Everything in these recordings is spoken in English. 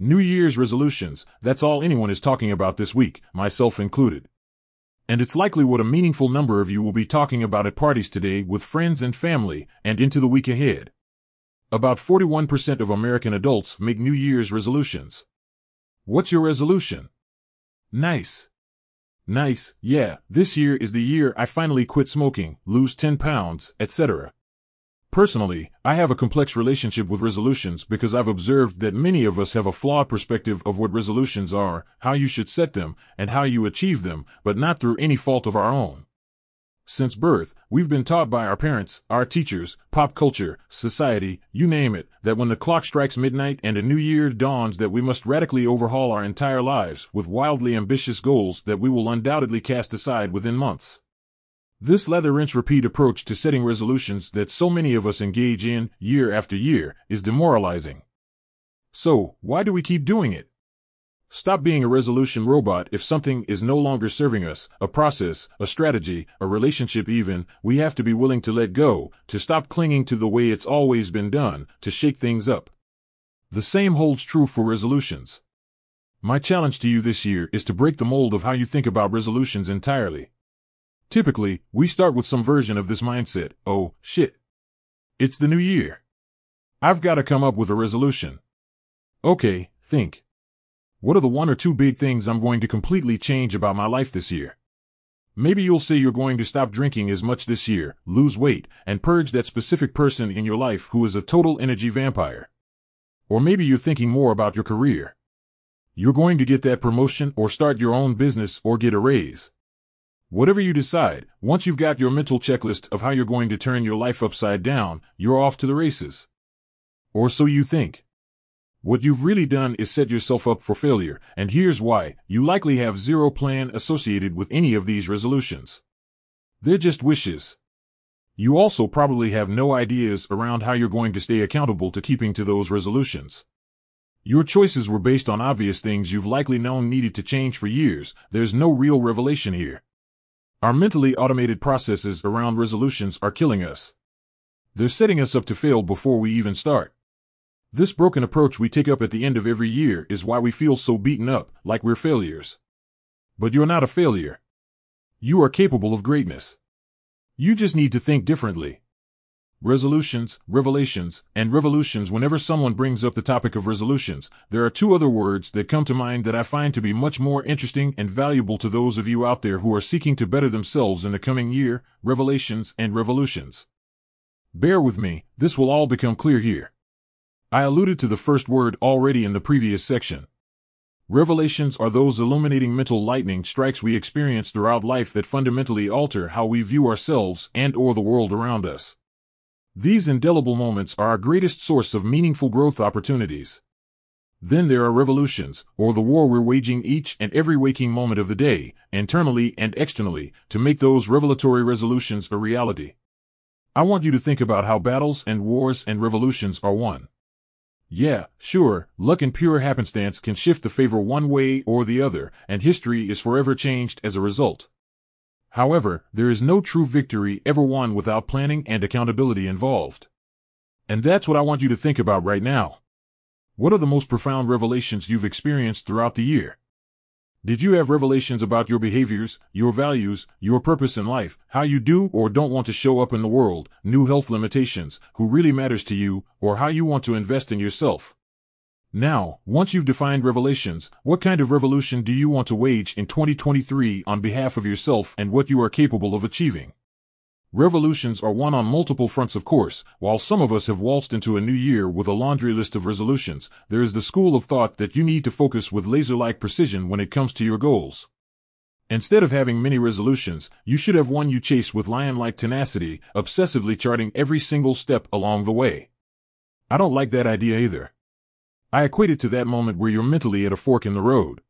New Year's resolutions, that's all anyone is talking about this week, myself included. And it's likely what a meaningful number of you will be talking about at parties today with friends and family and into the week ahead. About 41% of American adults make New Year's resolutions. What's your resolution? Nice. Nice, yeah, this year is the year I finally quit smoking, lose 10 pounds, etc. Personally, I have a complex relationship with resolutions because I've observed that many of us have a flawed perspective of what resolutions are, how you should set them, and how you achieve them, but not through any fault of our own. Since birth, we've been taught by our parents, our teachers, pop culture, society, you name it, that when the clock strikes midnight and a new year dawns that we must radically overhaul our entire lives with wildly ambitious goals that we will undoubtedly cast aside within months. This leather rinse repeat approach to setting resolutions that so many of us engage in year after year is demoralizing. So, why do we keep doing it? Stop being a resolution robot if something is no longer serving us, a process, a strategy, a relationship even, we have to be willing to let go, to stop clinging to the way it's always been done, to shake things up. The same holds true for resolutions. My challenge to you this year is to break the mold of how you think about resolutions entirely. Typically, we start with some version of this mindset. Oh, shit. It's the new year. I've got to come up with a resolution. Okay, think. What are the one or two big things I'm going to completely change about my life this year? Maybe you'll say you're going to stop drinking as much this year, lose weight, and purge that specific person in your life who is a total energy vampire. Or maybe you're thinking more about your career. You're going to get that promotion or start your own business or get a raise. Whatever you decide, once you've got your mental checklist of how you're going to turn your life upside down, you're off to the races. Or so you think. What you've really done is set yourself up for failure, and here's why. You likely have zero plan associated with any of these resolutions. They're just wishes. You also probably have no ideas around how you're going to stay accountable to keeping to those resolutions. Your choices were based on obvious things you've likely known needed to change for years. There's no real revelation here. Our mentally automated processes around resolutions are killing us. They're setting us up to fail before we even start. This broken approach we take up at the end of every year is why we feel so beaten up, like we're failures. But you're not a failure. You are capable of greatness. You just need to think differently resolutions, revelations, and revolutions. Whenever someone brings up the topic of resolutions, there are two other words that come to mind that I find to be much more interesting and valuable to those of you out there who are seeking to better themselves in the coming year revelations and revolutions. Bear with me, this will all become clear here. I alluded to the first word already in the previous section. Revelations are those illuminating mental lightning strikes we experience throughout life that fundamentally alter how we view ourselves and or the world around us. These indelible moments are our greatest source of meaningful growth opportunities. Then there are revolutions, or the war we're waging each and every waking moment of the day, internally and externally, to make those revelatory resolutions a reality. I want you to think about how battles and wars and revolutions are won. Yeah, sure, luck and pure happenstance can shift the favor one way or the other, and history is forever changed as a result. However, there is no true victory ever won without planning and accountability involved. And that's what I want you to think about right now. What are the most profound revelations you've experienced throughout the year? Did you have revelations about your behaviors, your values, your purpose in life, how you do or don't want to show up in the world, new health limitations, who really matters to you, or how you want to invest in yourself? Now, once you've defined revelations, what kind of revolution do you want to wage in 2023 on behalf of yourself and what you are capable of achieving? Revolutions are won on multiple fronts, of course. While some of us have waltzed into a new year with a laundry list of resolutions, there is the school of thought that you need to focus with laser like precision when it comes to your goals. Instead of having many resolutions, you should have one you chase with lion like tenacity, obsessively charting every single step along the way. I don't like that idea either. I equate it to that moment where you're mentally at a fork in the road.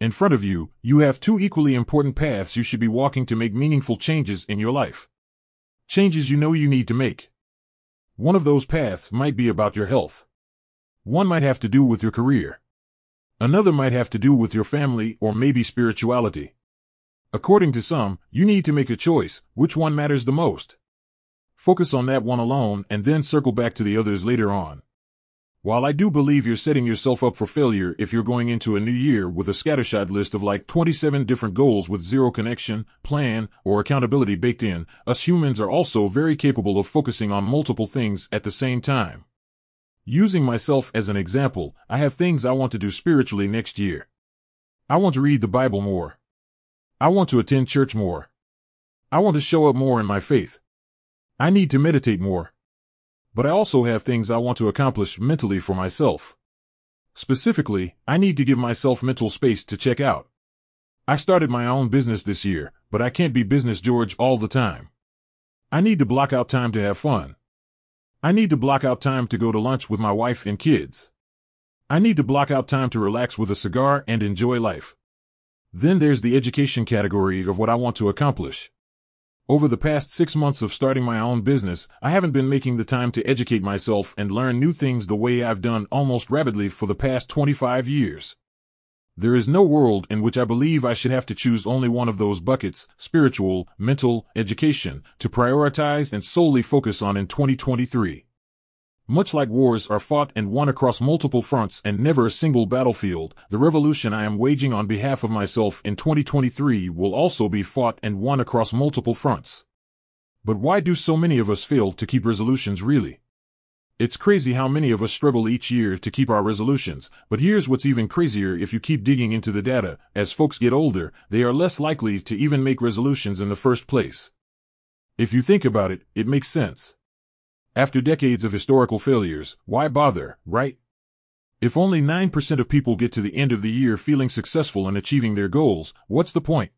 In front of you, you have two equally important paths you should be walking to make meaningful changes in your life. Changes you know you need to make. One of those paths might be about your health. One might have to do with your career. Another might have to do with your family or maybe spirituality. According to some, you need to make a choice, which one matters the most. Focus on that one alone and then circle back to the others later on. While I do believe you're setting yourself up for failure if you're going into a new year with a scattershot list of like 27 different goals with zero connection, plan, or accountability baked in, us humans are also very capable of focusing on multiple things at the same time. Using myself as an example, I have things I want to do spiritually next year. I want to read the Bible more. I want to attend church more. I want to show up more in my faith. I need to meditate more but I also have things I want to accomplish mentally for myself. Specifically, I need to give myself mental space to check out. I started my own business this year, but I can't be business George all the time. I need to block out time to have fun. I need to block out time to go to lunch with my wife and kids. I need to block out time to relax with a cigar and enjoy life. Then there's the education category of what I want to accomplish. Over the past six months of starting my own business, I haven't been making the time to educate myself and learn new things the way I've done almost rapidly for the past 25 years. There is no world in which I believe I should have to choose only one of those buckets, spiritual, mental, education, to prioritize and solely focus on in 2023. Much like wars are fought and won across multiple fronts and never a single battlefield, the revolution I am waging on behalf of myself in 2023 will also be fought and won across multiple fronts. But why do so many of us fail to keep resolutions really? It's crazy how many of us struggle each year to keep our resolutions, but here's what's even crazier if you keep digging into the data. As folks get older, they are less likely to even make resolutions in the first place. If you think about it, it makes sense. After decades of historical failures, why bother, right? If only 9% of people get to the end of the year feeling successful in achieving their goals, what's the point?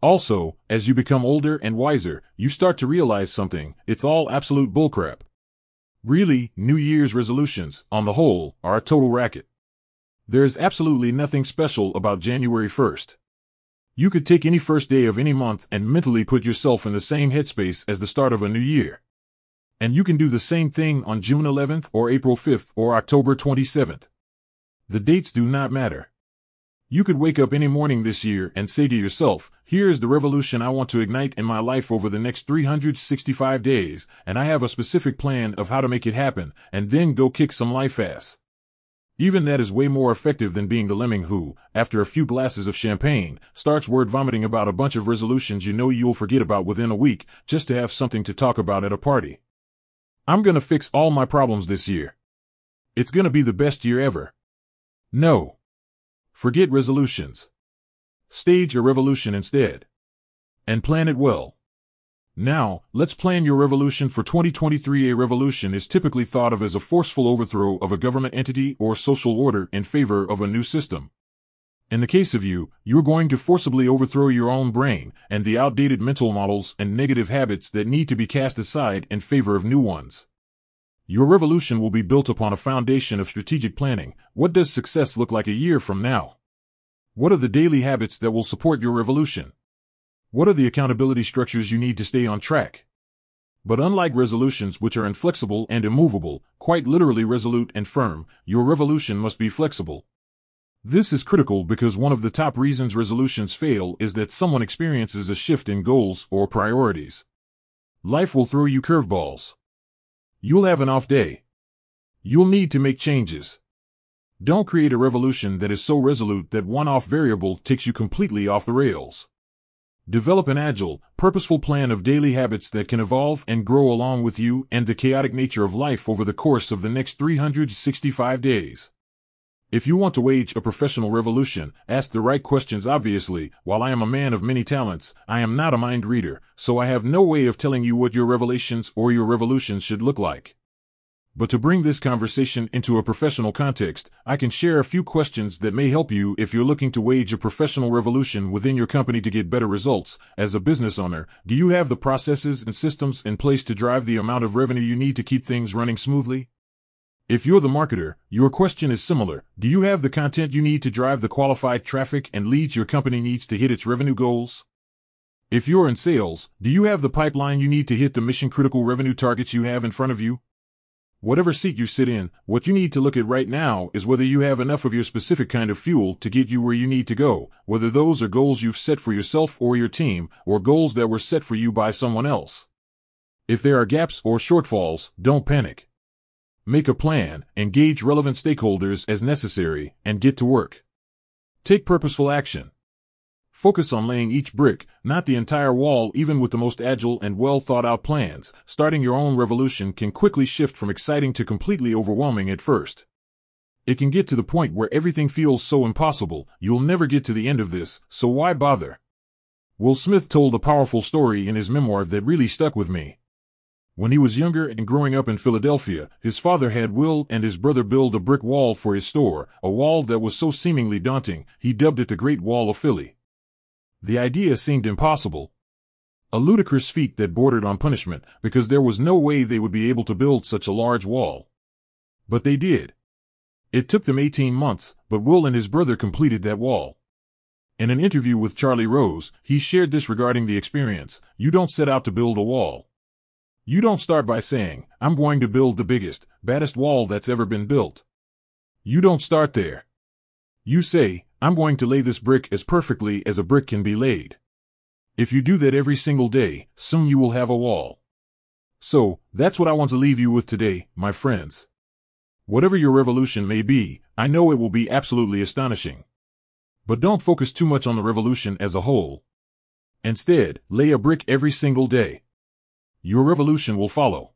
Also, as you become older and wiser, you start to realize something, it's all absolute bullcrap. Really, New Year's resolutions, on the whole, are a total racket. There's absolutely nothing special about January 1st. You could take any first day of any month and mentally put yourself in the same headspace as the start of a new year. And you can do the same thing on June 11th or April 5th or October 27th. The dates do not matter. You could wake up any morning this year and say to yourself, here is the revolution I want to ignite in my life over the next 365 days, and I have a specific plan of how to make it happen, and then go kick some life ass. Even that is way more effective than being the lemming who, after a few glasses of champagne, starts word vomiting about a bunch of resolutions you know you'll forget about within a week, just to have something to talk about at a party. I'm gonna fix all my problems this year. It's gonna be the best year ever. No. Forget resolutions. Stage a revolution instead. And plan it well. Now, let's plan your revolution for 2023. A revolution is typically thought of as a forceful overthrow of a government entity or social order in favor of a new system. In the case of you, you're going to forcibly overthrow your own brain and the outdated mental models and negative habits that need to be cast aside in favor of new ones. Your revolution will be built upon a foundation of strategic planning. What does success look like a year from now? What are the daily habits that will support your revolution? What are the accountability structures you need to stay on track? But unlike resolutions which are inflexible and immovable, quite literally resolute and firm, your revolution must be flexible, this is critical because one of the top reasons resolutions fail is that someone experiences a shift in goals or priorities. Life will throw you curveballs. You'll have an off day. You'll need to make changes. Don't create a revolution that is so resolute that one off variable takes you completely off the rails. Develop an agile, purposeful plan of daily habits that can evolve and grow along with you and the chaotic nature of life over the course of the next 365 days. If you want to wage a professional revolution, ask the right questions obviously. While I am a man of many talents, I am not a mind reader, so I have no way of telling you what your revelations or your revolutions should look like. But to bring this conversation into a professional context, I can share a few questions that may help you if you're looking to wage a professional revolution within your company to get better results. As a business owner, do you have the processes and systems in place to drive the amount of revenue you need to keep things running smoothly? If you're the marketer, your question is similar. Do you have the content you need to drive the qualified traffic and leads your company needs to hit its revenue goals? If you're in sales, do you have the pipeline you need to hit the mission critical revenue targets you have in front of you? Whatever seat you sit in, what you need to look at right now is whether you have enough of your specific kind of fuel to get you where you need to go, whether those are goals you've set for yourself or your team, or goals that were set for you by someone else. If there are gaps or shortfalls, don't panic. Make a plan, engage relevant stakeholders as necessary, and get to work. Take purposeful action. Focus on laying each brick, not the entire wall, even with the most agile and well thought out plans. Starting your own revolution can quickly shift from exciting to completely overwhelming at first. It can get to the point where everything feels so impossible, you'll never get to the end of this, so why bother? Will Smith told a powerful story in his memoir that really stuck with me. When he was younger and growing up in Philadelphia, his father had Will and his brother build a brick wall for his store, a wall that was so seemingly daunting, he dubbed it the Great Wall of Philly. The idea seemed impossible. A ludicrous feat that bordered on punishment, because there was no way they would be able to build such a large wall. But they did. It took them 18 months, but Will and his brother completed that wall. In an interview with Charlie Rose, he shared this regarding the experience. You don't set out to build a wall. You don't start by saying, I'm going to build the biggest, baddest wall that's ever been built. You don't start there. You say, I'm going to lay this brick as perfectly as a brick can be laid. If you do that every single day, soon you will have a wall. So, that's what I want to leave you with today, my friends. Whatever your revolution may be, I know it will be absolutely astonishing. But don't focus too much on the revolution as a whole. Instead, lay a brick every single day. Your revolution will follow.